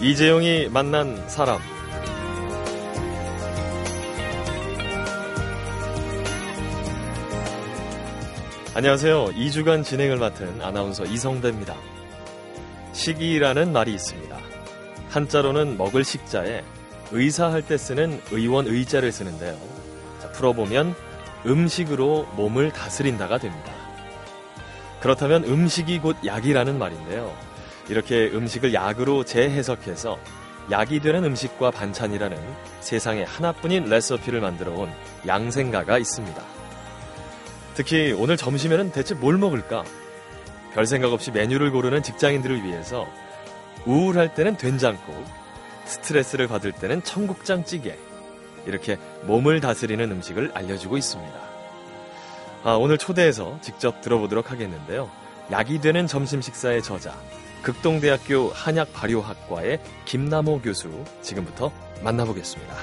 이재용이 만난 사람. 안녕하세요. 2주간 진행을 맡은 아나운서 이성배입니다. 식이라는 말이 있습니다. 한자로는 먹을 식자에 의사 할 때 쓰는 의원 의자를 쓰는데요. 자, 풀어보면 음식으로 몸을 다스린다가 됩니다. 그렇다면 음식이 곧 약이라는 말인데요. 이렇게 음식을 약으로 재해석해서 약이 되는 음식과 반찬이라는 세상에 하나뿐인 레시피를 만들어 온 양생가가 있습니다. 특히 오늘 점심에는 대체 뭘 먹을까? 별 생각 없이 메뉴를 고르는 직장인들을 위해서 우울할 때는 된장국, 스트레스를 받을 때는 청국장 찌개, 이렇게 몸을 다스리는 음식을 알려주고 있습니다. 아, 오늘 초대해서 직접 들어보도록 하겠는데요. 약이 되는 점심 식사의 저자, 극동대학교 한약 발효학과의 김남호 교수, 지금부터 만나보겠습니다.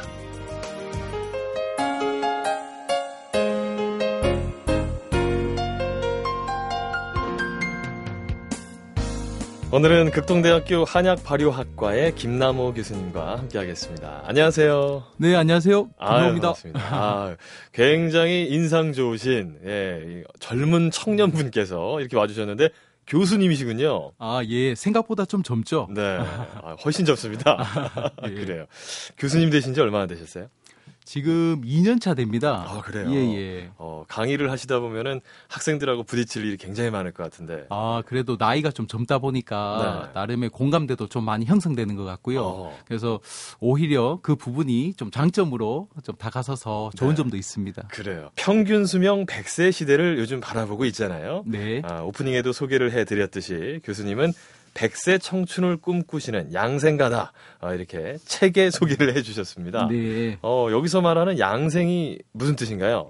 오늘은 극동대학교 한약 발효학과의 김남호 교수님과 함께하겠습니다. 안녕하세요. 네, 안녕하세요. 김남호입니다. 아, 굉장히 인상 좋으신 예, 젊은 청년분께서 이렇게 와주셨는데 교수님이시군요. 아, 예. 생각보다 좀 젊죠? 네. 아, 훨씬 젊습니다. 예. 그래요. 교수님 되신 지 얼마나 되셨어요? 지금 2년 차 됩니다. 아, 그래요? 예, 예. 어, 강의를 하시다 보면은 학생들하고 부딪힐 일이 굉장히 많을 것 같은데. 아, 그래도 나이가 좀 젊다 보니까 네. 나름의 공감대도 좀 많이 형성되는 것 같고요. 어. 그래서 오히려 그 부분이 좀 장점으로 좀 다가서서 좋은 네. 점도 있습니다. 그래요. 평균 수명 100세 시대를 요즘 바라보고 있잖아요. 네. 아, 오프닝에도 소개를 해 드렸듯이 교수님은 백세 청춘을 꿈꾸시는 양생가다. 어, 이렇게 책의 소개를 해주셨습니다. 네. 어, 여기서 말하는 양생이 무슨 뜻인가요?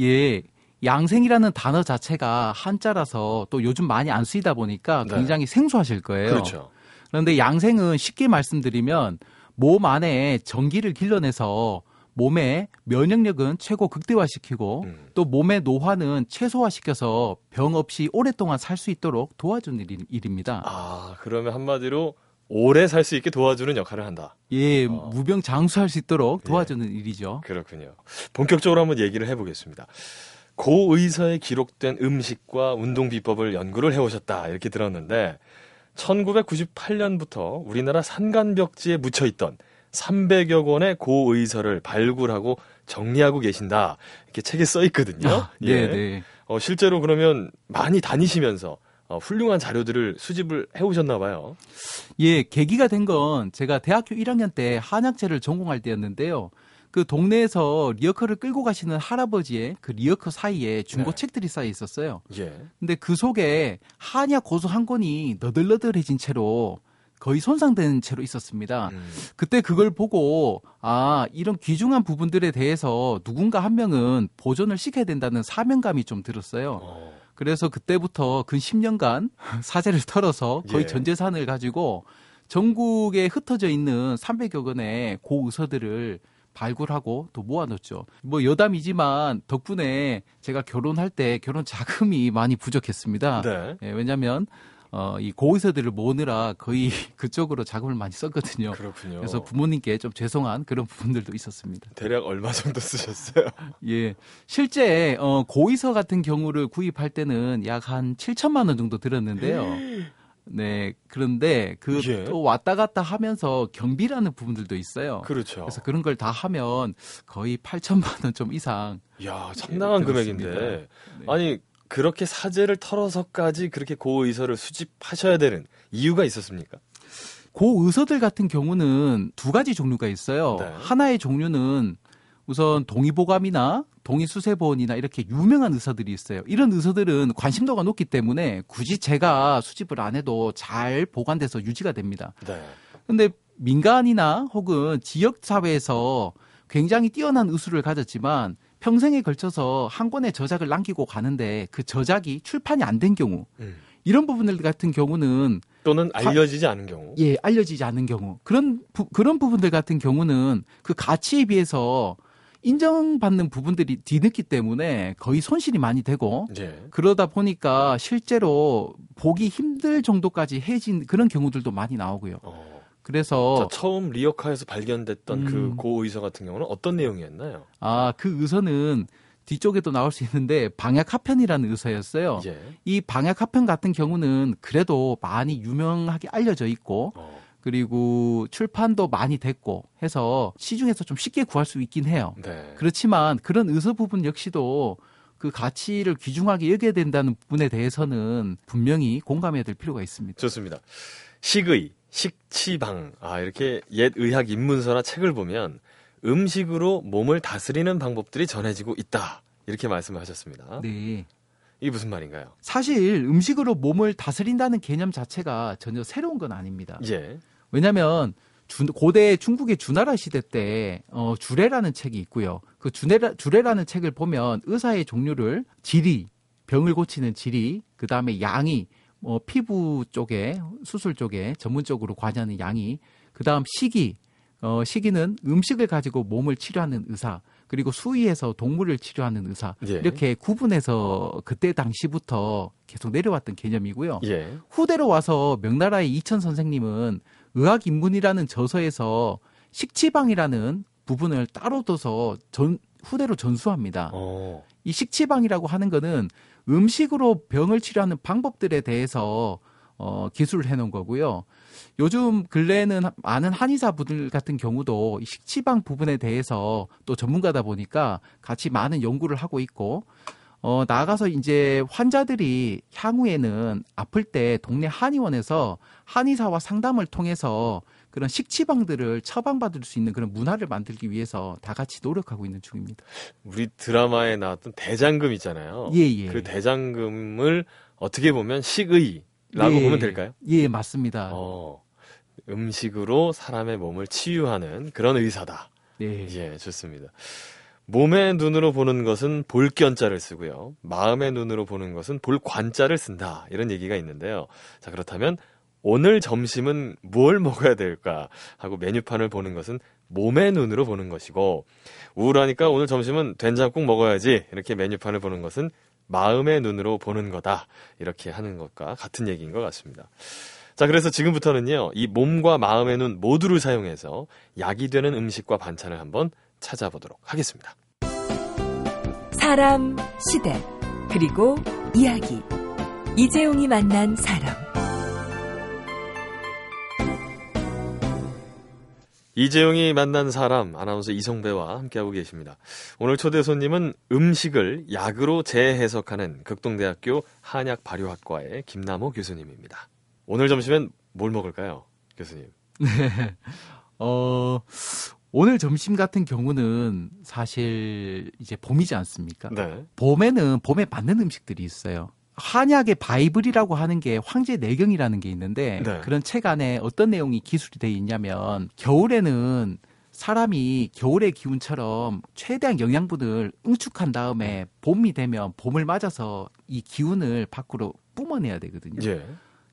예. 양생이라는 단어 자체가 한자라서 또 요즘 많이 안 쓰이다 보니까 네. 굉장히 네. 생소하실 거예요. 그렇죠. 그런데 양생은 쉽게 말씀드리면 몸 안에 전기를 길러내서 몸의 면역력은 최고 극대화시키고 음. 또 몸의 노화는 최소화시켜서 병 없이 오랫동안 살 수 있도록 도와주는 일, 입니다 아, 그러면 한마디로 오래 살 수 있게 도와주는 역할을 한다. 예, 어. 무병 장수할 수 있도록 예. 도와주는 예. 일이죠. 그렇군요. 본격적으로 한번 얘기를 해보겠습니다. 고의서에 기록된 음식과 운동 비법을 연구를 해오셨다 이렇게 들었는데 1998년부터 우리나라 산간벽지에 묻혀 있던 300여 권의 고의서를 발굴하고 정리하고 계신다. 이렇게 책에 써 있거든요. 아, 네, 예. 네. 어, 실제로 그러면 많이 다니시면서 어, 훌륭한 자료들을 수집을 해오셨나 봐요. 예, 계기가 된 건 제가 대학교 1학년 때 한약재를 전공할 때였는데요. 그 동네에서 리어카를 끌고 가시는 할아버지의 그 리어카 사이에 중고 네. 책들이 쌓여 있었어요. 예. 근데 그 속에 한약 고수 한 권이 너덜너덜해진 채로 거의 손상된 채로 있었습니다. 음. 그때 그걸 보고 아 이런 귀중한 부분들에 대해서 누군가 한 명은 보존을 시켜야 된다는 사명감이 좀 들었어요. 어. 그래서 그때부터 근 10년간 사재를 털어서 거의 예. 전 재산을 가지고 전국에 흩어져 있는 300여 건의 고의서들을 발굴하고 또 모아놓죠. 뭐 여담이지만 덕분에 제가 결혼할 때 결혼 자금이 많이 부족했습니다. 네. 예, 왜냐하면 어, 이 고의서들을 모으느라 거의 그쪽으로 자금을 많이 썼거든요. 그렇군요. 그래서 부모님께 좀 죄송한 그런 부분들도 있었습니다. 대략 얼마 정도 쓰셨어요? 예. 실제, 어, 고의서 같은 경우를 구입할 때는 약 한 7천만 원 정도 들었는데요. 네. 그런데 그또 예. 왔다 갔다 하면서 경비라는 부분들도 있어요. 그렇죠. 그래서 그런 걸 다 하면 거의 8천만 원 좀 이상. 야, 상당한 금액인데. 네. 아니, 그렇게 사제를 털어서까지 그렇게 고의서를 수집하셔야 되는 이유가 있었습니까? 고 의서들 같은 경우는 두 가지 종류가 있어요. 네. 하나의 종류는 우선 동의보감이나 동의수세본이나 이렇게 유명한 의사들이 있어요. 이런 의사들은 관심도가 높기 때문에 굳이 제가 수집을 안 해도 잘 보관돼서 유지가 됩니다. 네. 근데 민간이나 혹은 지역 사회에서 굉장히 뛰어난 의술을 가졌지만 평생에 걸쳐서 한 권의 저작을 남기고 가는데 그 저작이 출판이 안 된 경우 음. 이런 부분들 같은 경우는 또는 알려지지 않은 경우 예 알려지지 않은 경우 그런 부, 그런 부분들 같은 경우는 그 가치에 비해서 인정받는 부분들이 뒤늦기 때문에 거의 손실이 많이 되고 예. 그러다 보니까 실제로 보기 힘들 정도까지 해진 그런 경우들도 많이 나오고요. 어. 그래서 자, 처음 리어카에서 발견됐던 그 음. 고 의서 같은 경우는 어떤 내용이었나요? 아, 그 의서는 뒤쪽에도 나올 수 있는데 방약 하편이라는 의서였어요. 예. 이 방약 하편 같은 경우는 그래도 많이 유명하게 알려져 있고 어, 그리고 출판도 많이 됐고 해서 시중에서 좀 쉽게 구할 수 있긴 해요. 네. 그렇지만 그런 의서 부분 역시도 그 가치를 귀중하게 여겨야 된다는 부분에 대해서는 분명히 공감해야 될 필요가 있습니다. 좋습니다. 식의, 식치방. 아, 이렇게 옛 의학 입문서나 책을 보면 음식으로 몸을 다스리는 방법들이 전해지고 있다. 이렇게 말씀을 하셨습니다. 네. 이게 무슨 말인가요? 사실 음식으로 몸을 다스린다는 개념 자체가 전혀 새로운 건 아닙니다. 예. 왜냐하면 주- 고대 중국의 주나라 시대 때 어, 주례라는 책이 있고요. 그 주례라, 주례라는 책을 보면 의사의 종류를 지리, 병을 고치는 지리, 그 다음에 양이, 뭐 피부 쪽에 수술 쪽에 전문적으로 관여하는 양이, 그 다음 시기, 어, 시기는 음식을 가지고 몸을 치료하는 의사, 그리고 수의에서 동물을 치료하는 의사 예. 이렇게 구분해서 그때 당시부터 계속 내려왔던 개념이고요. 예. 후대로 와서 명나라의 이천 선생님은 의학 인문이라는 저서에서 식치방이라는 부분을 따로 둬서 전, 후대로 전수합니다. 어. 이 식치방이라고 하는 거는 음식으로 병을 치료하는 방법들에 대해서 어, 기술을 해놓은 거고요. 요즘 근래에는 많은 한의사분들 같은 경우도 이 식치방 부분에 대해서 또 전문가다 보니까 같이 많은 연구를 하고 있고, 어, 나아가서 이제 환자들이 향후에는 아플 때 동네 한의원에서 한의사와 상담을 통해서 그런 식치방들을 처방받을 수 있는 그런 문화를 만들기 위해서 다 같이 노력하고 있는 중입니다. 우리 드라마에 나왔던 대장금 있잖아요. 예, 예. 그 대장금을 어떻게 보면 식의라고 예. 보면 될까요? 예, 맞습니다. 어. 음식으로 사람의 몸을 치유하는 그런 의사다. 네. 예, 좋습니다. 몸의 눈으로 보는 것은 볼견자를 쓰고요. 마음의 눈으로 보는 것은 볼관자를 쓴다. 이런 얘기가 있는데요. 자, 그렇다면 오늘 점심은 뭘 먹어야 될까 하고 메뉴판을 보는 것은 몸의 눈으로 보는 것이고 우울하니까 오늘 점심은 된장국 먹어야지 이렇게 메뉴판을 보는 것은 마음의 눈으로 보는 거다. 이렇게 하는 것과 같은 얘기인 것 같습니다. 자, 그래서 지금부터는요, 이 몸과 마음의 눈 모두를 사용해서 약이 되는 음식과 반찬을 한번 찾아보도록 하겠습니다. 사람, 시대, 그리고 이야기. 이재용이 만난 사람. 이재용이 만난 사람 아나운서 이성배와 함께하고 계십니다. 오늘 초대 손님은 음식을 약으로 재해석하는 극동대학교 한약 발효학과의 김남호 교수님입니다. 오늘 점심엔 뭘 먹을까요, 교수님? 어, 오늘 점심 같은 경우는 사실 이제 봄이지 않습니까? 네. 봄에는 봄에 맞는 음식들이 있어요. 한약의 바이블이라고 하는 게 황제 내경이라는 게 있는데 네. 그런 책 안에 어떤 내용이 기술이 돼 있냐면 겨울에는 사람이 겨울의 기운처럼 최대한 영양분을 응축한 다음에 봄이 되면 봄을 맞아서 이 기운을 밖으로 뿜어내야 되거든요. 예.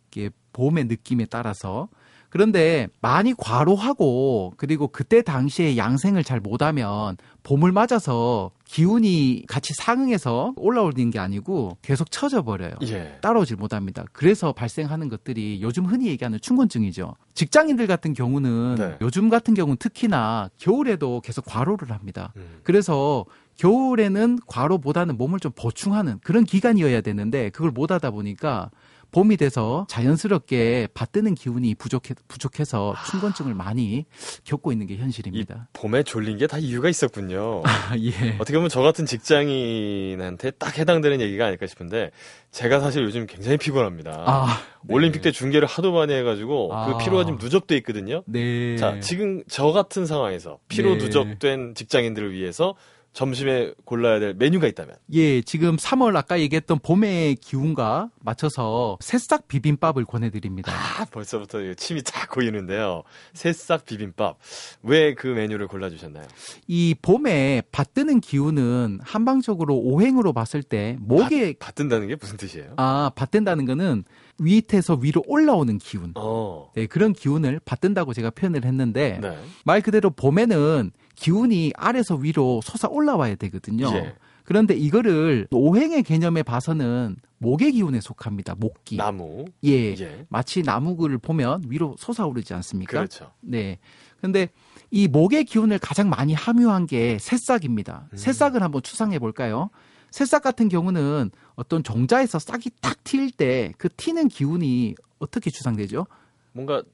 이게 봄의 느낌에 따라서 그런데 많이 과로하고 그리고 그때 당시에 양생을 잘 못하면 봄을 맞아서 기운이 같이 상응해서 올라오는 게 아니고 계속 처져 버려요. 예. 따라오질 못합니다. 그래서 발생하는 것들이 요즘 흔히 얘기하는 춘곤증이죠. 직장인들 같은 경우는 네. 요즘 같은 경우는 특히나 겨울에도 계속 과로를 합니다. 음. 그래서 겨울에는 과로보다는 몸을 좀 보충하는 그런 기간이어야 되는데 그걸 못 하다 보니까 봄이 돼서 자연스럽게 받드는 기운이 부족해, 부족해서 춘곤증을 많이 겪고 있는 게 현실입니다. 봄에 졸린 게 다 이유가 있었군요. 아, 예. 어떻게 보면 저 같은 직장인한테 딱 해당되는 얘기가 아닐까 싶은데 제가 사실 요즘 굉장히 피곤합니다. 아, 네. 올림픽 때 중계를 하도 많이 해가지고 아. 그 피로가 좀 누적돼 있거든요. 네. 자, 지금 저 같은 상황에서 피로 네. 누적된 직장인들을 위해서 점심에 골라야 될 메뉴가 있다면 예, 지금 3월 아까 얘기했던 봄의 기운과 맞춰서 새싹 비빔밥을 권해드립니다. 아, 벌써부터 침이 쫙 고이는데요. 새싹 비빔밥. 왜 그 메뉴를 골라주셨나요? 이 봄에 받드는 기운은 한방적으로 오행으로 봤을 때 목에 받든다는 게 무슨 뜻이에요? 아 받든다는 거는 위에서 위로 올라오는 기운. 어. 네, 그런 기운을 받든다고 제가 표현을 했는데 네. 말 그대로 봄에는 기운이 아래서 위로 솟아 올라와야 되거든요. 예. 그런데 이거를 오행의 개념에 봐서는 목의 기운에 속합니다. 목기. 나무. 예. 예. 마치 나무를 보면 위로 솟아오르지 않습니까? 그렇죠. 네. 근데 이 목의 기운을 가장 많이 함유한 게 새싹입니다. 음. 새싹을 한번 추상해 볼까요? 새싹 같은 경우는 어떤 종자에서 싹이 탁 튈 때 그 튀는 기운이 어떻게 추상되죠? 뭔가 탁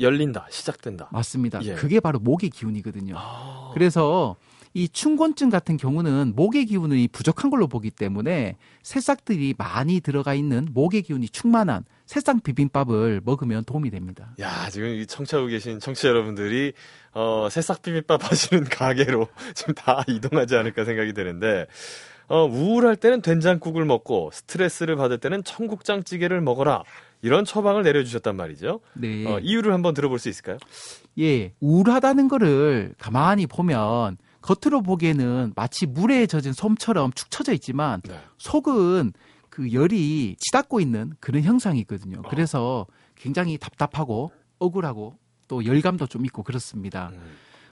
열린다. 시작된다. 맞습니다. 예. 그게 바로 목의 기운이거든요. 아. 그래서 이 춘곤증 같은 경우는 목의 기운이 부족한 걸로 보기 때문에 새싹들이 많이 들어가 있는 목의 기운이 충만한 새싹 비빔밥을 먹으면 도움이 됩니다. 야, 지금 이 청취하고 계신 청취자 여러분들이 어, 새싹 비빔밥 하시는 가게로 지금 다 이동하지 않을까 생각이 되는데 어, 우울할 때는 된장국을 먹고 스트레스를 받을 때는 청국장찌개를 먹어라. 이런 처방을 내려주셨단 말이죠. 네. 어, 이유를 한번 들어볼 수 있을까요? 예, 우울하다는 거를 가만히 보면 겉으로 보기에는 마치 물에 젖은 솜처럼 축 처져 있지만 네. 속은 그 열이 치닫고 있는 그런 형상이거든요. 어. 그래서 굉장히 답답하고 억울하고 또 열감도 좀 있고 그렇습니다. 음.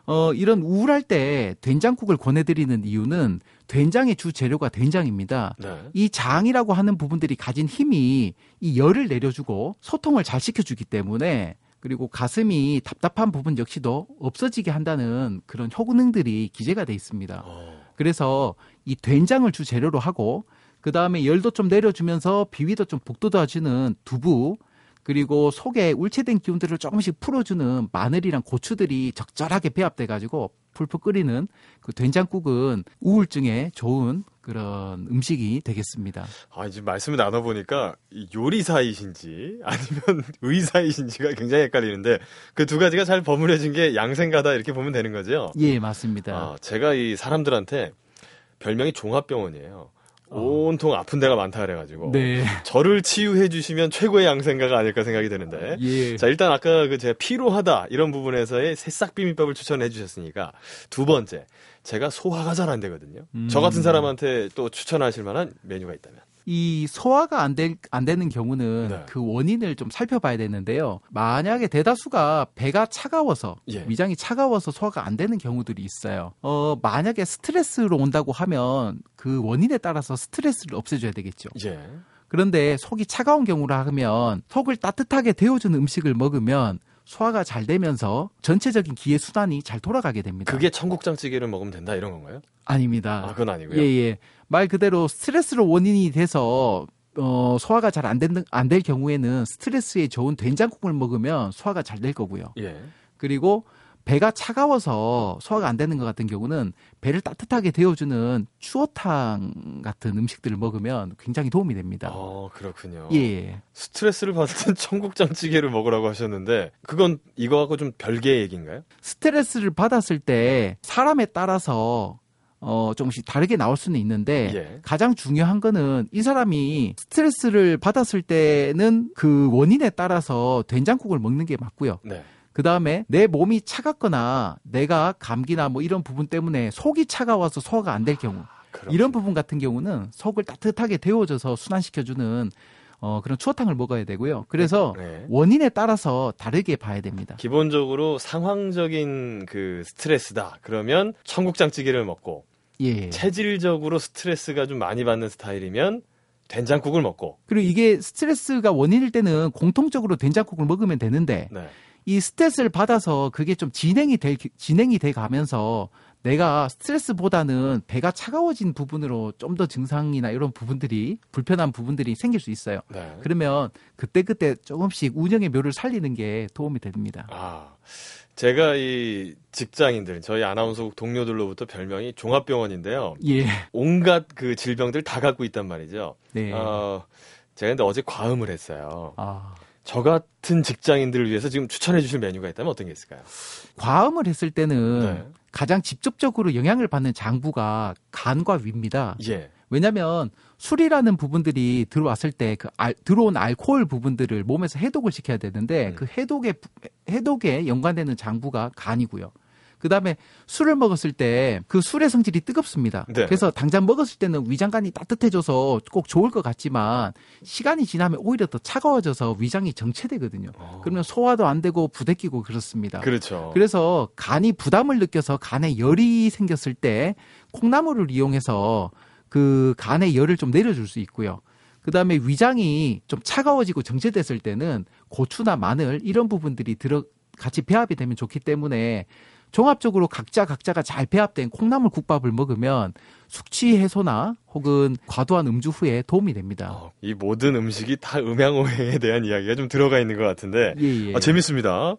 어, 이런 우울할 때 된장국을 권해드리는 이유는 된장의 주 재료가 된장입니다. 네. 이 장이라고 하는 부분들이 가진 힘이 이 열을 내려주고 소통을 잘 시켜주기 때문에 그리고 가슴이 답답한 부분 역시도 없어지게 한다는 그런 효능들이 기재가 돼 있습니다. 어. 그래서 이 된장을 주 재료로 하고 그 다음에 열도 좀 내려주면서 비위도 좀 북돋아주는 두부 그리고 속에 울체된 기운들을 조금씩 풀어주는 마늘이랑 고추들이 적절하게 배합돼 가지고 풀풀 끓이는 그 된장국은 우울증에 좋은 그런 음식이 되겠습니다. 아, 지금 말씀을 나눠보니까 이 요리사이신지 아니면 의사이신지가 굉장히 헷갈리는데 그 두 가지가 잘 버무려진 게 양생가다 이렇게 보면 되는 거죠. 예, 맞습니다. 아, 제가 이 사람들한테 별명이 종합병원이에요. 온통 아픈 데가 많다 그래가지고 네. 저를 치유해 주시면 최고의 양생가가 아닐까 생각이 되는데 예. 자 일단 아까 그 제가 피로하다 이런 부분에서의 새싹 비빔밥을 추천해 주셨으니까 두 번째 제가 소화가 잘 안 되거든요. 음. 저 같은 사람한테 또 추천하실 만한 메뉴가 있다면 이 소화가 안, 될, 안 되는 경우는 네. 그 원인을 좀 살펴봐야 되는데요. 만약에 대다수가 배가 차가워서 예. 위장이 차가워서 소화가 안 되는 경우들이 있어요. 어, 만약에 스트레스로 온다고 하면 그 원인에 따라서 스트레스를 없애줘야 되겠죠. 예. 그런데 속이 차가운 경우라 하면 속을 따뜻하게 데워주는 음식을 먹으면 소화가 잘 되면서 전체적인 기의 순환이 잘 돌아가게 됩니다. 그게 청국장찌개를 먹으면 된다 이런 건가요? 아닙니다. 아 그건 아니고요. 예, 예. 말 그대로 스트레스로 원인이 돼서 어, 소화가 잘 안 되는 안 될 경우에는 스트레스에 좋은 된장국을 먹으면 소화가 잘 될 거고요. 예. 그리고 배가 차가워서 소화가 안 되는 것 같은 경우는 배를 따뜻하게 데워주는 추어탕 같은 음식들을 먹으면 굉장히 도움이 됩니다. 어 그렇군요. 예. 스트레스를 땐 청국장찌개를 먹으라고 하셨는데 그건 이거하고 좀 별개의 얘기인가요? 스트레스를 받았을 때 사람에 따라서 어, 조금씩 다르게 나올 수는 있는데 예. 가장 중요한 거는 이 사람이 스트레스를 받았을 때는 그 원인에 따라서 된장국을 먹는 게 맞고요. 네. 그 다음에 내 몸이 차갑거나 내가 감기나 뭐 이런 부분 때문에 속이 차가워서 소화가 안 될 경우 그럼. 이런 부분 같은 경우는 속을 따뜻하게 데워줘서 순환시켜주는 어, 그런 추어탕을 먹어야 되고요. 그래서 네. 원인에 따라서 다르게 봐야 됩니다. 기본적으로 상황적인 그 스트레스다. 그러면 청국장찌개를 먹고 예. 체질적으로 스트레스가 좀 많이 받는 스타일이면 된장국을 먹고. 그리고 이게 스트레스가 원인일 때는 공통적으로 된장국을 먹으면 되는데 네. 이 스트레스를 받아서 그게 좀 진행이 될 진행이 돼 가면서 내가 스트레스보다는 배가 차가워진 부분으로 좀 더 증상이나 이런 부분들이 불편한 부분들이 생길 수 있어요. 네. 그러면 그때그때 조금씩 운영의 묘를 살리는 게 도움이 됩니다. 아, 제가 이 직장인들, 저희 아나운서국 동료들로부터 별명이 종합병원인데요. 예. 온갖 그 질병들 다 갖고 있단 말이죠. 네. 어, 제가 근데 어제 과음을 했어요. 아. 저 같은 직장인들을 위해서 지금 추천해 주실 메뉴가 있다면 어떤 게 있을까요? 과음을 했을 때는 네. 가장 직접적으로 영향을 받는 장부가 간과 위입니다. 예. 왜냐하면 술이라는 부분들이 들어왔을 때 그 들어온 알코올 부분들을 몸에서 해독을 시켜야 되는데 음. 그 해독에 해독에 연관되는 장부가 간이고요. 그 다음에 술을 먹었을 때 그 술의 성질이 뜨겁습니다. 네. 그래서 당장 먹었을 때는 위장관이 따뜻해져서 꼭 좋을 것 같지만 시간이 지나면 오히려 더 차가워져서 위장이 정체되거든요. 어. 그러면 소화도 안 되고 부대끼고 그렇습니다. 그렇죠. 그래서 간이 부담을 느껴서 간에 열이 생겼을 때 콩나물을 이용해서 그 간의 열을 좀 내려줄 수 있고요. 그 그다음에 위장이 좀 차가워지고 정체됐을 때는 고추나 마늘 이런 부분들이 들어 같이 배합이 되면 좋기 때문에 종합적으로 각자 각자가 잘 배합된 콩나물 국밥을 먹으면 숙취 해소나 혹은 과도한 음주 후에 도움이 됩니다. 어, 이 모든 음식이 다 음양오해에 대한 이야기가 좀 들어가 있는 것 같은데 예, 예. 아, 재밌습니다.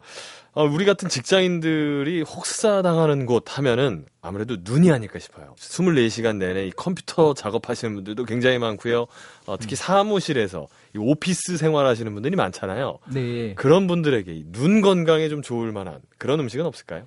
아, 우리 같은 직장인들이 혹사당하는 곳 하면은 아무래도 눈이 아닐까 싶어요. 24시간 내내 이 컴퓨터 작업하시는 분들도 굉장히 많고요. 어, 특히 사무실에서 이 오피스 생활하시는 분들이 많잖아요. 네. 그런 분들에게 이눈 건강에 좀 좋을 만한 그런 음식은 없을까요?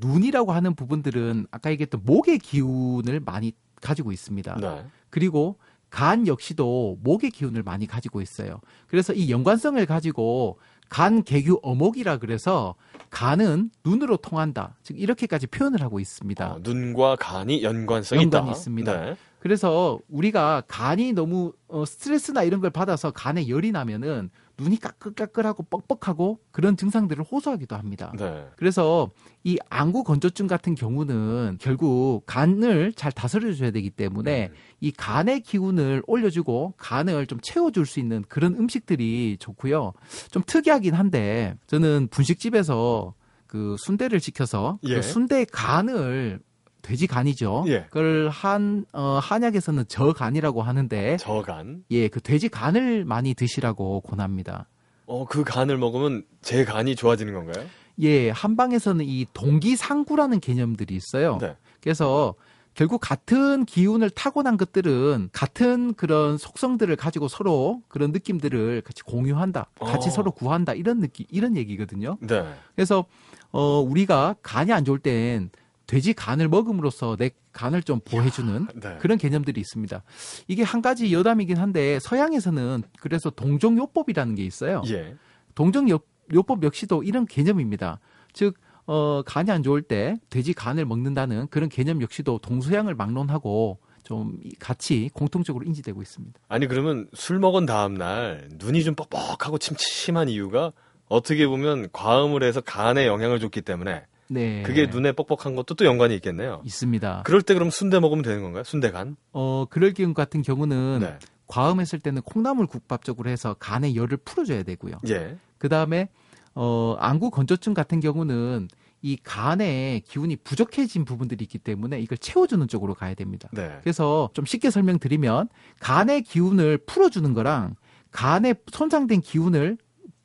눈이라고 하는 부분들은 아까 얘기했던 목의 기운을 많이 가지고 있습니다. 네. 그리고 간 역시도 목의 기운을 많이 가지고 있어요. 그래서 이 연관성을 가지고 간 개규 어목이라 그래서 간은 눈으로 통한다. 즉 이렇게까지 표현을 하고 있습니다. 어, 눈과 간이 연관성이 연관이 있다. 있습니다. 네. 그래서 우리가 간이 너무 어, 스트레스나 이런 걸 받아서 간에 열이 나면은 눈이 까끌까끌하고 뻑뻑하고 그런 증상들을 호소하기도 합니다. 네. 그래서 이 안구 건조증 같은 경우는 결국 간을 잘 다스려줘야 되기 때문에 음. 이 간의 기운을 올려주고 간을 좀 채워줄 수 있는 그런 음식들이 좋고요. 좀 특이하긴 한데 저는 분식집에서 그 순대를 시켜서 예. 그 순대 간을 돼지 간이죠. 예. 그걸 한 어, 한약에서는 저간이라고 하는데 저간. 예, 그 돼지 간을 많이 드시라고 권합니다. 어, 그 간을 먹으면 제 간이 좋아지는 건가요? 예, 한방에서는 이 동기상구라는 개념들이 있어요. 네. 그래서 결국 같은 기운을 타고난 것들은 같은 그런 속성들을 가지고 서로 그런 느낌들을 같이 공유한다. 같이 어. 서로 구한다. 이런 느낌, 이런 얘기거든요. 네. 그래서, 어, 우리가 간이 안 좋을 땐 돼지 간을 먹음으로써 내 간을 좀 보호해주는 네. 그런 개념들이 있습니다. 이게 한 가지 여담이긴 한데 서양에서는 그래서 동종요법이라는 게 있어요. 예. 동정요법 역시도 이런 개념입니다. 즉, 어, 간이 안 좋을 때 돼지 간을 먹는다는 그런 개념 역시도 동서양을 막론하고 좀 같이 공통적으로 인지되고 있습니다. 아니 그러면 술 먹은 다음 날 눈이 좀 뻑뻑하고 침침한 이유가 어떻게 보면 과음을 해서 간에 영향을 줬기 때문에 네. 그게 눈에 뻑뻑한 것도 또 연관이 있겠네요. 있습니다. 그럴 때 그럼 순대 먹으면 되는 건가요? 순대간? 어, 그럴 경우 같은 경우는 네. 과음했을 때는 콩나물 국밥적으로 해서 간의 열을 풀어줘야 되고요. 예. 그 다음에 어, 안구 건조증 같은 경우는 이 간에 기운이 부족해진 부분들이 있기 때문에 이걸 채워주는 쪽으로 가야 됩니다. 네. 그래서 좀 쉽게 설명드리면 간의 기운을 풀어주는 거랑 간에 손상된 기운을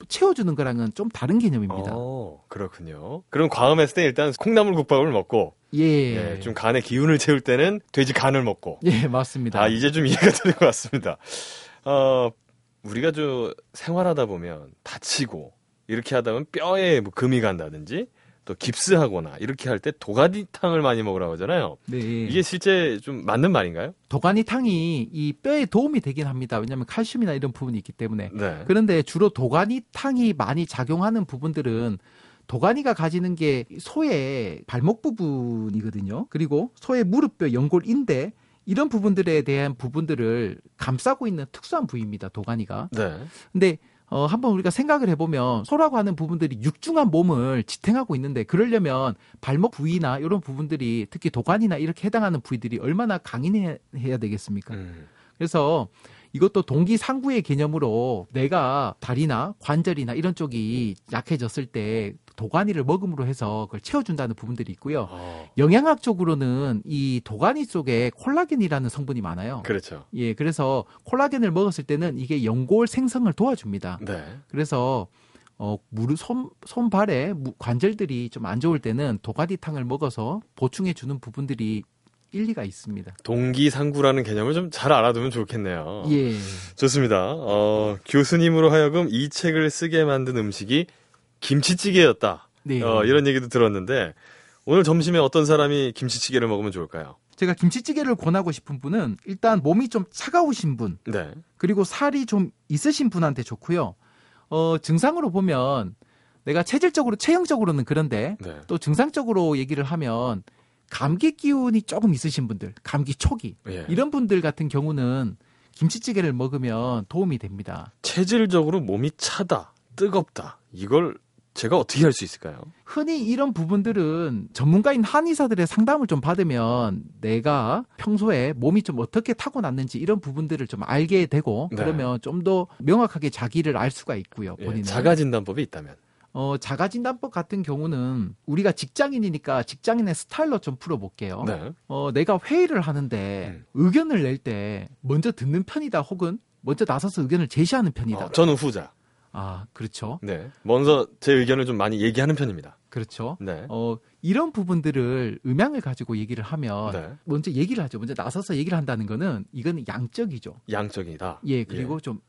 채워주는 거랑은 좀 다른 개념입니다. 어, 그렇군요. 그럼 과음했을 때 일단 콩나물 국밥을 먹고 예. 예, 좀 간에 기운을 채울 때는 돼지 간을 먹고 예, 맞습니다. 아, 이제 좀 이해가 되는 것 같습니다. 어, 우리가 저 생활하다 보면 다치고 이렇게 하다 보면 뼈에 뭐 금이 간다든지 또 깁스하거나 이렇게 할 때 도가니탕을 많이 먹으라고 하잖아요. 네. 이게 실제 좀 맞는 말인가요? 도가니탕이 이 뼈에 도움이 되긴 합니다. 왜냐하면 칼슘이나 이런 부분이 있기 때문에. 네. 그런데 주로 도가니탕이 많이 작용하는 부분들은 도가니가 가지는 게 소의 발목 부분이거든요. 그리고 소의 무릎뼈, 연골, 인대 이런 부분들에 대한 부분들을 감싸고 있는 특수한 부위입니다. 도가니가. 네. 근데 어, 한번 우리가 생각을 해보면 소라고 하는 부분들이 육중한 몸을 지탱하고 있는데 그러려면 발목 부위나 이런 부분들이 특히 도관이나 이렇게 해당하는 부위들이 얼마나 강인해야 되겠습니까? 음. 그래서 이것도 동기상구의 개념으로 내가 다리나 관절이나 이런 쪽이 약해졌을 때 도가니를 먹음으로 해서 그걸 채워준다는 부분들이 있고요. 어, 영양학적으로는 이 도가니 속에 콜라겐이라는 성분이 많아요. 그렇죠. 예, 그래서 콜라겐을 먹었을 때는 이게 연골 생성을 도와줍니다. 네. 그래서 어 무릎 손 손발에 무- 관절들이 좀 안 좋을 때는 도가니탕을 먹어서 보충해 주는 부분들이 일리가 있습니다. 동기상구라는 개념을 좀 잘 알아두면 좋겠네요. 예. 좋습니다. 어, 교수님으로 하여금 이 책을 쓰게 만든 음식이 김치찌개였다. 네. 어, 이런 얘기도 들었는데 오늘 점심에 어떤 사람이 김치찌개를 먹으면 좋을까요? 제가 김치찌개를 권하고 싶은 분은 일단 몸이 좀 차가우신 분, 네. 그리고 살이 좀 있으신 분한테 좋고요. 어, 증상으로 보면 내가 체질적으로 체형적으로는 그런데 네. 또 증상적으로 얘기를 하면 감기 기운이 조금 있으신 분들, 감기 초기 예. 이런 분들 같은 경우는 김치찌개를 먹으면 도움이 됩니다. 체질적으로 몸이 차다, 뜨겁다. 이걸 제가 어떻게 할 수 있을까요? 흔히 이런 부분들은 전문가인 한의사들의 상담을 좀 받으면 내가 평소에 몸이 좀 어떻게 타고났는지 이런 부분들을 좀 알게 되고 네. 그러면 좀 더 명확하게 자기를 알 수가 있고요. 예, 본인은. 자가 진단법이 있다면. 어, 자가진단법 같은 경우는 우리가 직장인이니까 직장인의 스타일로 좀 풀어볼게요. 네. 어, 내가 회의를 하는데 음. 의견을 낼 때 먼저 듣는 편이다 혹은 먼저 나서서 의견을 제시하는 편이다. 어, 저는 후자. 아, 그렇죠. 네. 먼저 제 의견을 좀 많이 얘기하는 편입니다. 그렇죠. 네. 어, 이런 부분들을 음향을 가지고 얘기를 하면 네. 먼저 얘기를 하죠. 먼저 나서서 얘기를 한다는 거는 이건 양적이죠. 양적이다. 예, 그리고 좀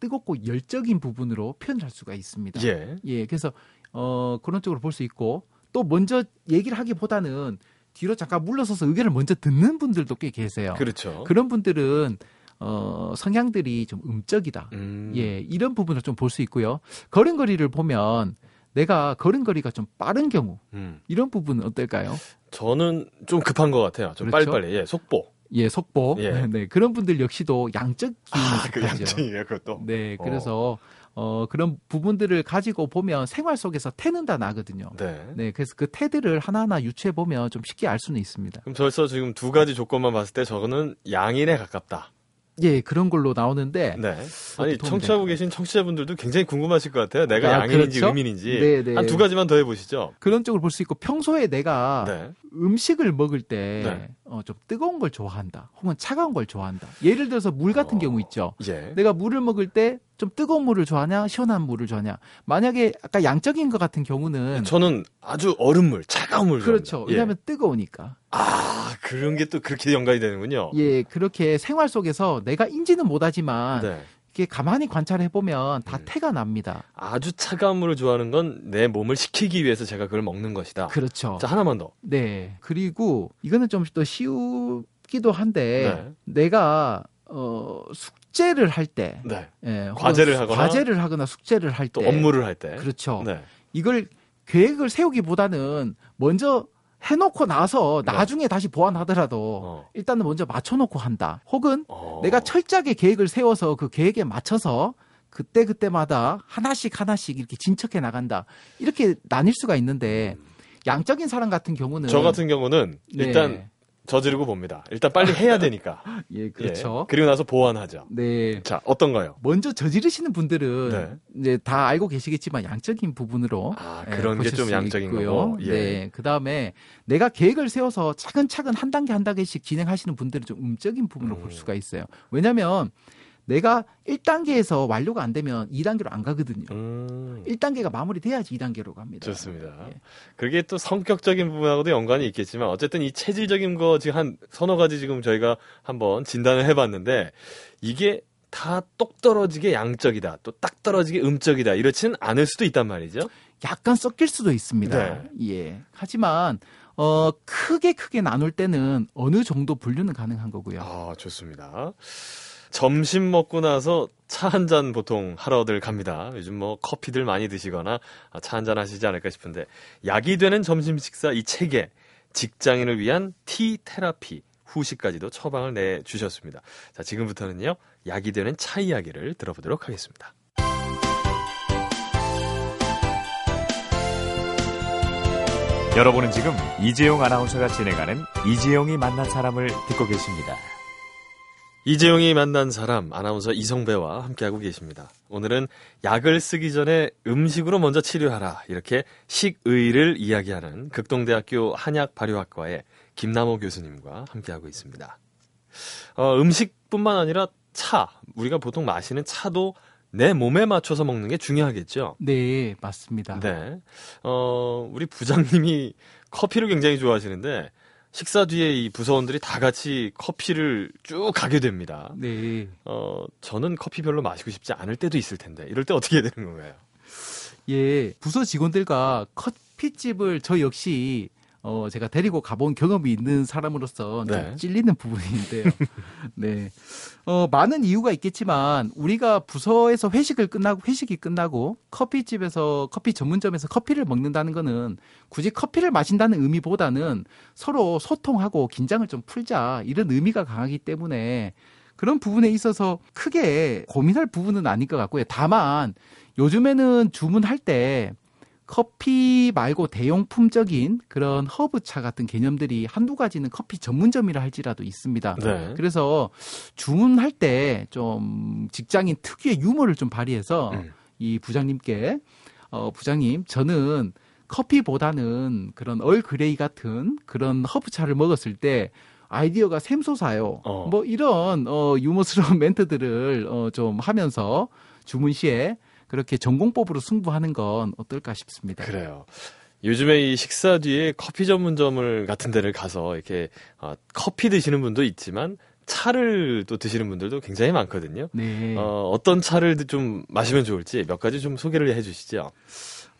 뜨겁고 열적인 부분으로 표현할 수가 있습니다. 예. 예, 그래서 어 그런 쪽으로 볼 수 있고 또 먼저 얘기를 하기보다는 뒤로 잠깐 물러서서 의견을 먼저 듣는 분들도 꽤 계세요. 그렇죠. 그런 분들은 어 성향들이 좀 음적이다. 음. 예, 이런 부분을 좀 볼 수 있고요. 걸음걸이를 보면 내가 걸음걸이가 좀 빠른 경우 음. 이런 부분은 어떨까요? 저는 좀 급한 것 같아요. 좀 그렇죠? 빨리빨리. 예, 속보. 예, 속보. 예. 네, 그런 분들 역시도 양적 기운을 아, 그. 양적이에요, 그것도. 네, 어. 그래서 어 그런 부분들을 가지고 보면 생활 속에서 태는 다 나거든요. 네. 네, 그래서 그 태들을 하나하나 유추해 보면 좀 쉽게 알 수는 있습니다. 그럼 벌써 지금 두 가지 조건만 봤을 때 저거는 양인에 가깝다. 예, 그런 걸로 나오는데 네. 아니, 청취하고 될까요? 계신 청취자분들도 굉장히 궁금하실 것 같아요. 내가 아, 양인인지 그렇죠? 음인인지. 네, 네. 한두 가지만 더 해보시죠. 그런 쪽을 볼 수 있고 평소에 내가 네. 음식을 먹을 때 네. 어, 좀 뜨거운 걸 좋아한다, 혹은 차가운 걸 좋아한다. 예를 들어서 물 같은 어. 경우 있죠. 예. 내가 물을 먹을 때 좀 뜨거운 물을 좋아하냐, 시원한 물을 좋아하냐. 만약에 아까 양적인 것 같은 경우는 저는 아주 얼음물, 차가운 물. 그렇죠. 예. 왜냐하면 뜨거우니까. 아, 그런 게 또 그렇게 연관이 되는군요. 예, 그렇게 생활 속에서 내가 인지는 못하지만 네. 이게 가만히 관찰해 보면 다 음. 태가 납니다. 아주 차가운 물을 좋아하는 건 내 몸을 식히기 위해서 제가 그걸 먹는 것이다. 그렇죠. 자, 하나만 더. 네. 그리고 이거는 좀 더 쉬우 기도 한데 내가 어 숙제를 할 때, 네. 예, 과제를 하거나 과제를 하거나 숙제를 할또 때, 업무를 할 때. 그렇죠. 네. 이걸 계획을 세우기보다는 먼저 해놓고 나서 네. 나중에 다시 보완하더라도 어. 일단은 먼저 맞춰놓고 한다. 혹은 어. 내가 철저하게 계획을 세워서 그 계획에 맞춰서 그때 그때마다 하나씩 하나씩 이렇게 진척해 나간다. 이렇게 나뉠 수가 있는데 양적인 사람 같은 경우는 저 같은 경우는 네. 일단 저지르고 봅니다. 일단 빨리 해야 되니까. 예 그렇죠. 예. 그리고 나서 보완하죠. 네. 자, 어떤가요? 먼저 저지르시는 분들은 네. 이제 다 알고 계시겠지만 양적인 부분으로 아, 예, 그런 게 보실 좀수 양적인. 거고. 예. 네. 그다음에 내가 계획을 세워서 차근차근 한 단계 한 단계씩 진행하시는 분들은 좀 음적인 부분으로 음. 볼 수가 있어요. 왜냐하면 내가 1단계에서 완료가 안 되면 2단계로 안 가거든요. 음, 1단계가 마무리돼야지 2단계로 갑니다. 좋습니다. 예. 그게 또 성격적인 부분하고도 연관이 있겠지만 어쨌든 이 체질적인 거 지금 한 서너 가지 지금 저희가 한번 진단을 해봤는데 이게 다 똑 떨어지게 양적이다, 또 딱 떨어지게 음적이다 이렇지는 않을 수도 있단 말이죠. 약간 섞일 수도 있습니다. 네. 예. 하지만 어 크게 크게 나눌 때는 어느 정도 분류는 가능한 거고요. 아, 좋습니다. 점심 먹고 나서 차 한 잔 보통 하러들 갑니다. 요즘 뭐 커피들 많이 드시거나 차 한 잔 하시지 않을까 싶은데 약이 되는 점심 식사 이 책에 직장인을 위한 티 테라피 후식까지도 처방을 내 주셨습니다. 자, 지금부터는요. 약이 되는 차 이야기를 들어보도록 하겠습니다. 여러분은 지금 이재용 아나운서가 진행하는 이재용이 만난 사람을 듣고 계십니다. 이재용이 만난 사람 아나운서 이성배와 함께하고 계십니다. 오늘은 약을 쓰기 전에 음식으로 먼저 치료하라 이렇게 식의를 이야기하는 극동대학교 한약 발효학과의 김남호 교수님과 함께하고 있습니다. 어, 음식뿐만 아니라 차 우리가 보통 마시는 차도 내 몸에 맞춰서 먹는 게 중요하겠죠. 네, 맞습니다. 네. 어, 우리 부장님이 커피를 굉장히 좋아하시는데 식사 뒤에 이 부서원들이 다 같이 커피를 쭉 가게 됩니다. 네. 어, 저는 커피 별로 마시고 싶지 않을 때도 있을 텐데 이럴 때 어떻게 해야 되는 건가요? 예, 부서 직원들과 커피집을 저 역시 어, 제가 데리고 가본 경험이 있는 사람으로서 좀 네. 찔리는 부분인데요. 네. 어, 많은 이유가 있겠지만, 우리가 부서에서 회식을 끝나고, 회식이 끝나고, 커피집에서, 커피 전문점에서 커피를 먹는다는 거는 굳이 커피를 마신다는 의미보다는 서로 소통하고 긴장을 좀 풀자, 이런 의미가 강하기 때문에 그런 부분에 있어서 크게 고민할 부분은 아닐 것 같고요. 다만, 요즘에는 주문할 때 커피 말고 대용품적인 그런 허브차 같은 개념들이 한두 가지는 커피 전문점이라 할지라도 있습니다. 네. 그래서 주문할 때 좀 직장인 특유의 유머를 좀 발휘해서 음. 이 부장님께 어 부장님 저는 커피보다는 그런 Earl Grey 같은 그런 허브차를 먹었을 때 아이디어가 샘솟아요. 어. 뭐 이런 어 유머스러운 멘트들을 어 좀 하면서 주문 시에 그렇게 전공법으로 승부하는 건 어떨까 싶습니다. 그래요. 요즘에 이 식사 뒤에 커피 전문점을 같은 데를 가서 이렇게 어, 커피 드시는 분도 있지만 차를 또 드시는 분들도 굉장히 많거든요. 네. 어, 어떤 차를 좀 마시면 좋을지 몇 가지 좀 소개를 해 주시죠.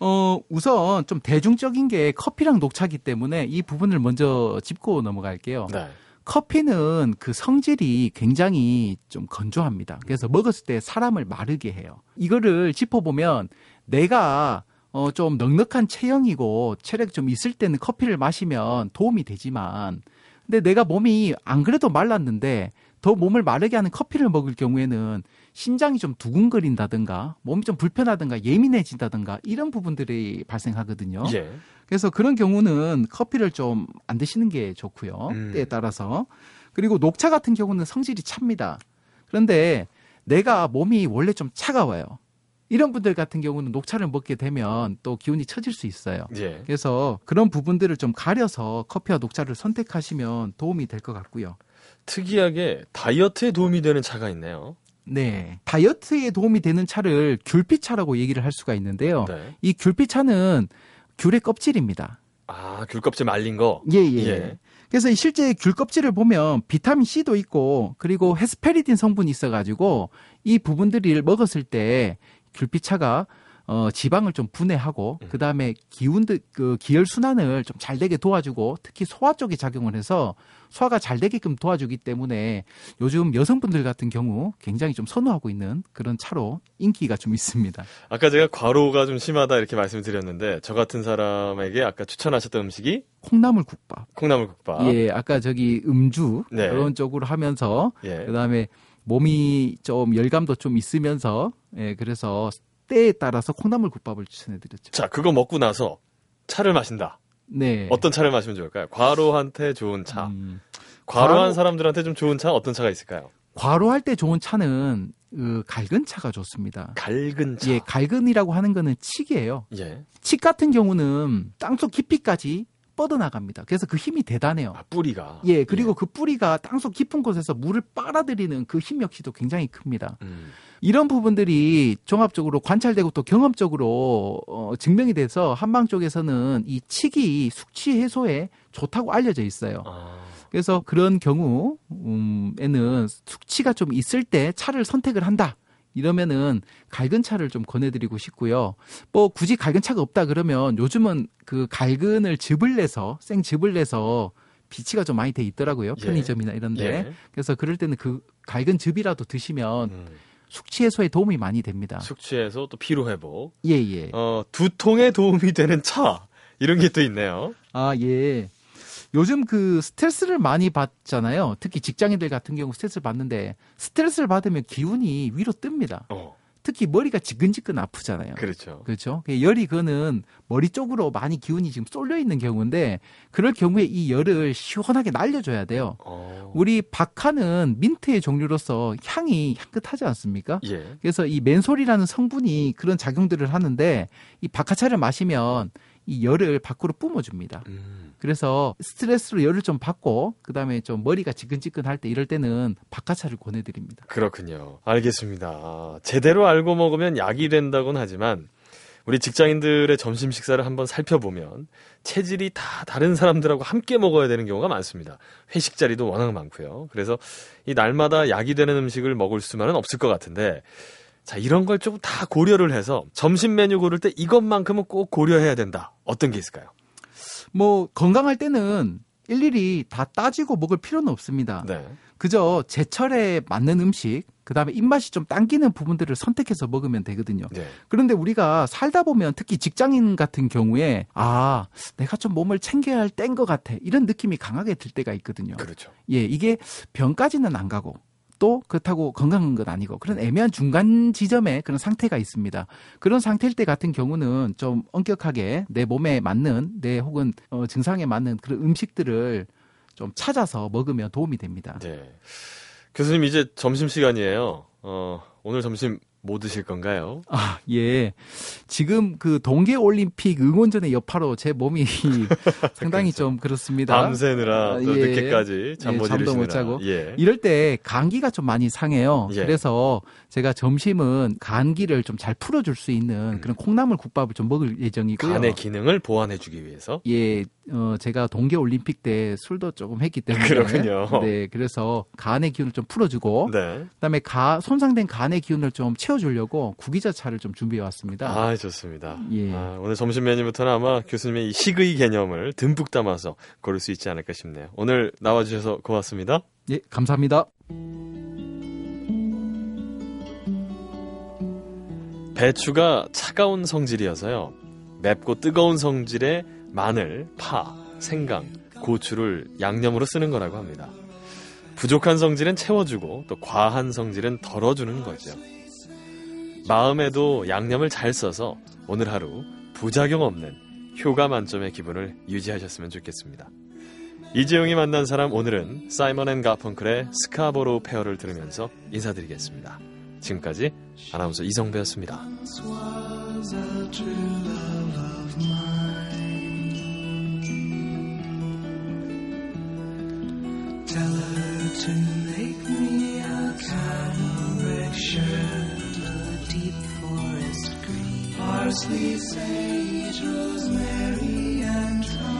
어, 우선 좀 대중적인 게 커피랑 녹차기 때문에 이 부분을 먼저 짚고 넘어갈게요. 네. 커피는 그 성질이 굉장히 좀 건조합니다. 그래서 먹었을 때 사람을 마르게 해요. 이거를 짚어보면 내가 어, 좀 넉넉한 체형이고 체력 좀 있을 때는 커피를 마시면 도움이 되지만 근데 내가 몸이 안 그래도 말랐는데 더 몸을 마르게 하는 커피를 먹을 경우에는 심장이 좀 두근거린다든가 몸이 좀 불편하든가 예민해진다든가 이런 부분들이 발생하거든요. 예. 그래서 그런 경우는 커피를 좀 안 드시는 게 좋고요. 음. 때에 따라서. 그리고 녹차 같은 경우는 성질이 찹니다. 그런데 내가 몸이 원래 좀 차가워요. 이런 분들 같은 경우는 녹차를 먹게 되면 또 기운이 처질 수 있어요. 예. 그래서 그런 부분들을 좀 가려서 커피와 녹차를 선택하시면 도움이 될 것 같고요. 특이하게 다이어트에 도움이 되는 차가 있네요. 네. 다이어트에 도움이 되는 차를 귤피차라고 얘기를 할 수가 있는데요. 네. 이 귤피차는 귤의 껍질입니다. 아, 귤 껍질 말린 거. 예, 예. 예. 그래서 이 실제 귤 껍질을 보면 비타민 C도 있고 그리고 헤스페리딘 성분이 있어가지고 이 부분들을 먹었을 때 귤피차가 어, 지방을 좀 분해하고 음. 그 다음에 기운들 그 기혈 순환을 좀 잘 되게 도와주고 특히 소화 쪽에 작용을 해서 소화가 잘 되게끔 도와주기 때문에 요즘 여성분들 같은 경우 굉장히 좀 선호하고 있는 그런 차로 인기가 좀 있습니다. 아까 제가 과로가 좀 심하다 이렇게 말씀을 드렸는데 저 같은 사람에게 아까 추천하셨던 음식이 콩나물 국밥. 콩나물 국밥. 예, 아까 저기 음주 네. 그런 쪽으로 하면서 예. 그다음에 몸이 좀 열감도 좀 있으면서 예 그래서 때에 따라서 콩나물 국밥을 추천해 드렸죠. 자, 그거 먹고 나서 차를 마신다. 네. 어떤 차를 마시면 좋을까요? 과로한테 좋은 차. 음, 과로한 과로- 사람들한테 좀 좋은 차 어떤 차가 있을까요? 과로할 때 좋은 차는 그 갈근 차가 좋습니다. 갈근 차. 예, 갈근이라고 하는 거는 칡이에요. 예. 칡 같은 경우는 땅속 깊이까지 뻗어나갑니다. 그래서 그 힘이 대단해요. 아, 뿌리가. 예, 그리고 그 뿌리가 땅속 깊은 곳에서 물을 빨아들이는 그 힘 역시도 굉장히 큽니다. 음. 이런 부분들이 종합적으로 관찰되고 또 경험적으로 어, 증명이 돼서 한방 쪽에서는 이 칡이 숙취 해소에 좋다고 알려져 있어요. 아. 그래서 그런 경우에는 숙취가 좀 있을 때 차를 선택을 한다. 이러면은 갈근 차를 좀 권해드리고 싶고요. 뭐 굳이 갈근 차가 없다 그러면 요즘은 그 갈근을 즙을 내서 생 즙을 내서 비치가 좀 많이 돼 있더라고요. 예. 편의점이나 이런데. 예. 그래서 그럴 때는 그 갈근 즙이라도 드시면 음. 숙취 해소에 도움이 많이 됩니다. 숙취해서 또 피로 회복. 예, 예. 어, 두통에 도움이 되는 차. 이런 게 또 있네요. 아, 예. 요즘 그 스트레스를 많이 받잖아요. 특히 직장인들 같은 경우 스트레스를 받는데 스트레스를 받으면 기운이 위로 뜹니다. 어. 특히 머리가 지근지근 아프잖아요. 그렇죠. 그렇죠. 그 열이 그는 머리 쪽으로 많이 기운이 지금 쏠려 있는 경우인데 그럴 경우에 이 열을 시원하게 날려줘야 돼요. 어. 우리 박하는 민트의 종류로서 향이 향긋하지 않습니까? 예. 그래서 이 맨솔이라는 성분이 그런 작용들을 하는데 이 박하차를 마시면 이 열을 밖으로 뿜어줍니다. 음. 그래서 스트레스로 열을 좀 받고 그다음에 좀 머리가 지근지근할 때 이럴 때는 박하차를 권해드립니다. 그렇군요. 알겠습니다. 아, 제대로 알고 먹으면 약이 된다고는 하지만 우리 직장인들의 점심 식사를 한번 살펴보면 체질이 다 다른 사람들하고 함께 먹어야 되는 경우가 많습니다. 회식 자리도 워낙 많고요. 그래서 이 날마다 약이 되는 음식을 먹을 수만은 없을 것 같은데 자, 이런 걸 좀 다 고려를 해서 점심 메뉴 고를 때 이것만큼은 꼭 고려해야 된다. 어떤 게 있을까요? 뭐 건강할 때는 일일이 다 따지고 먹을 필요는 없습니다. 네. 그저 제철에 맞는 음식, 그 다음에 입맛이 좀 당기는 부분들을 선택해서 먹으면 되거든요. 네. 그런데 우리가 살다 보면 특히 직장인 같은 경우에 아 내가 좀 몸을 챙겨야 할 때인 것 같아 이런 느낌이 강하게 들 때가 있거든요. 그렇죠. 예, 이게 병까지는 안 가고 또 그렇다고 건강한 건 아니고 그런 애매한 중간 지점에 그런 상태가 있습니다. 그런 상태일 때 같은 경우는 좀 엄격하게 내 몸에 맞는 내 혹은 어, 증상에 맞는 그런 음식들을 좀 찾아서 먹으면 도움이 됩니다. 네. 교수님 이제 점심 시간이에요. 어, 오늘 점심 뭐 드실 건가요? 아, 예. 지금 그 동계 올림픽 응원전의 여파로 제 몸이 상당히 좀 그렇습니다. 밤새느라 아, 또 예. 늦게까지 잠 예, 못 잠도 못. 자고. 예. 이럴 때 감기가 좀 많이 상해요. 예. 그래서 제가 점심은 감기를 좀 잘 풀어 줄 수 있는 그런 콩나물 국밥을 좀 먹을 예정이고요. 음. 간의 기능을 보완해 주기 위해서. 예, 어, 제가 동계 올림픽 때 술도 조금 했기 때문에. 그렇군요. 네, 그래서 간의 기운을 좀 풀어주고, 네. 그다음에 가 손상된 간의 기운을 좀 채워주려고 구기자차를 좀 준비해 왔습니다. 아, 좋습니다. 예. 아, 오늘 점심 메뉴부터는 아마 교수님의 이 식의 개념을 듬뿍 담아서 고를 수 있지 않을까 싶네요. 오늘 나와주셔서 고맙습니다. 예, 감사합니다. 배추가 차가운 성질이어서요. 맵고 뜨거운 성질의 마늘, 파, 생강, 고추를 양념으로 쓰는 거라고 합니다. 부족한 성질은 채워주고 또 과한 성질은 덜어주는 거죠. 마음에도 양념을 잘 써서 오늘 하루 부작용 없는 효과 만점의 기분을 유지하셨으면 좋겠습니다. 이재용이 만난 사람 오늘은 사이먼 앤 가펑클의 Scarborough Fair를 들으면서 인사드리겠습니다. 지금까지 아나운서 이성배였습니다. Tell her to make me a cambric shirt, a deep forest green, parsley, sage, rosemary, and thyme.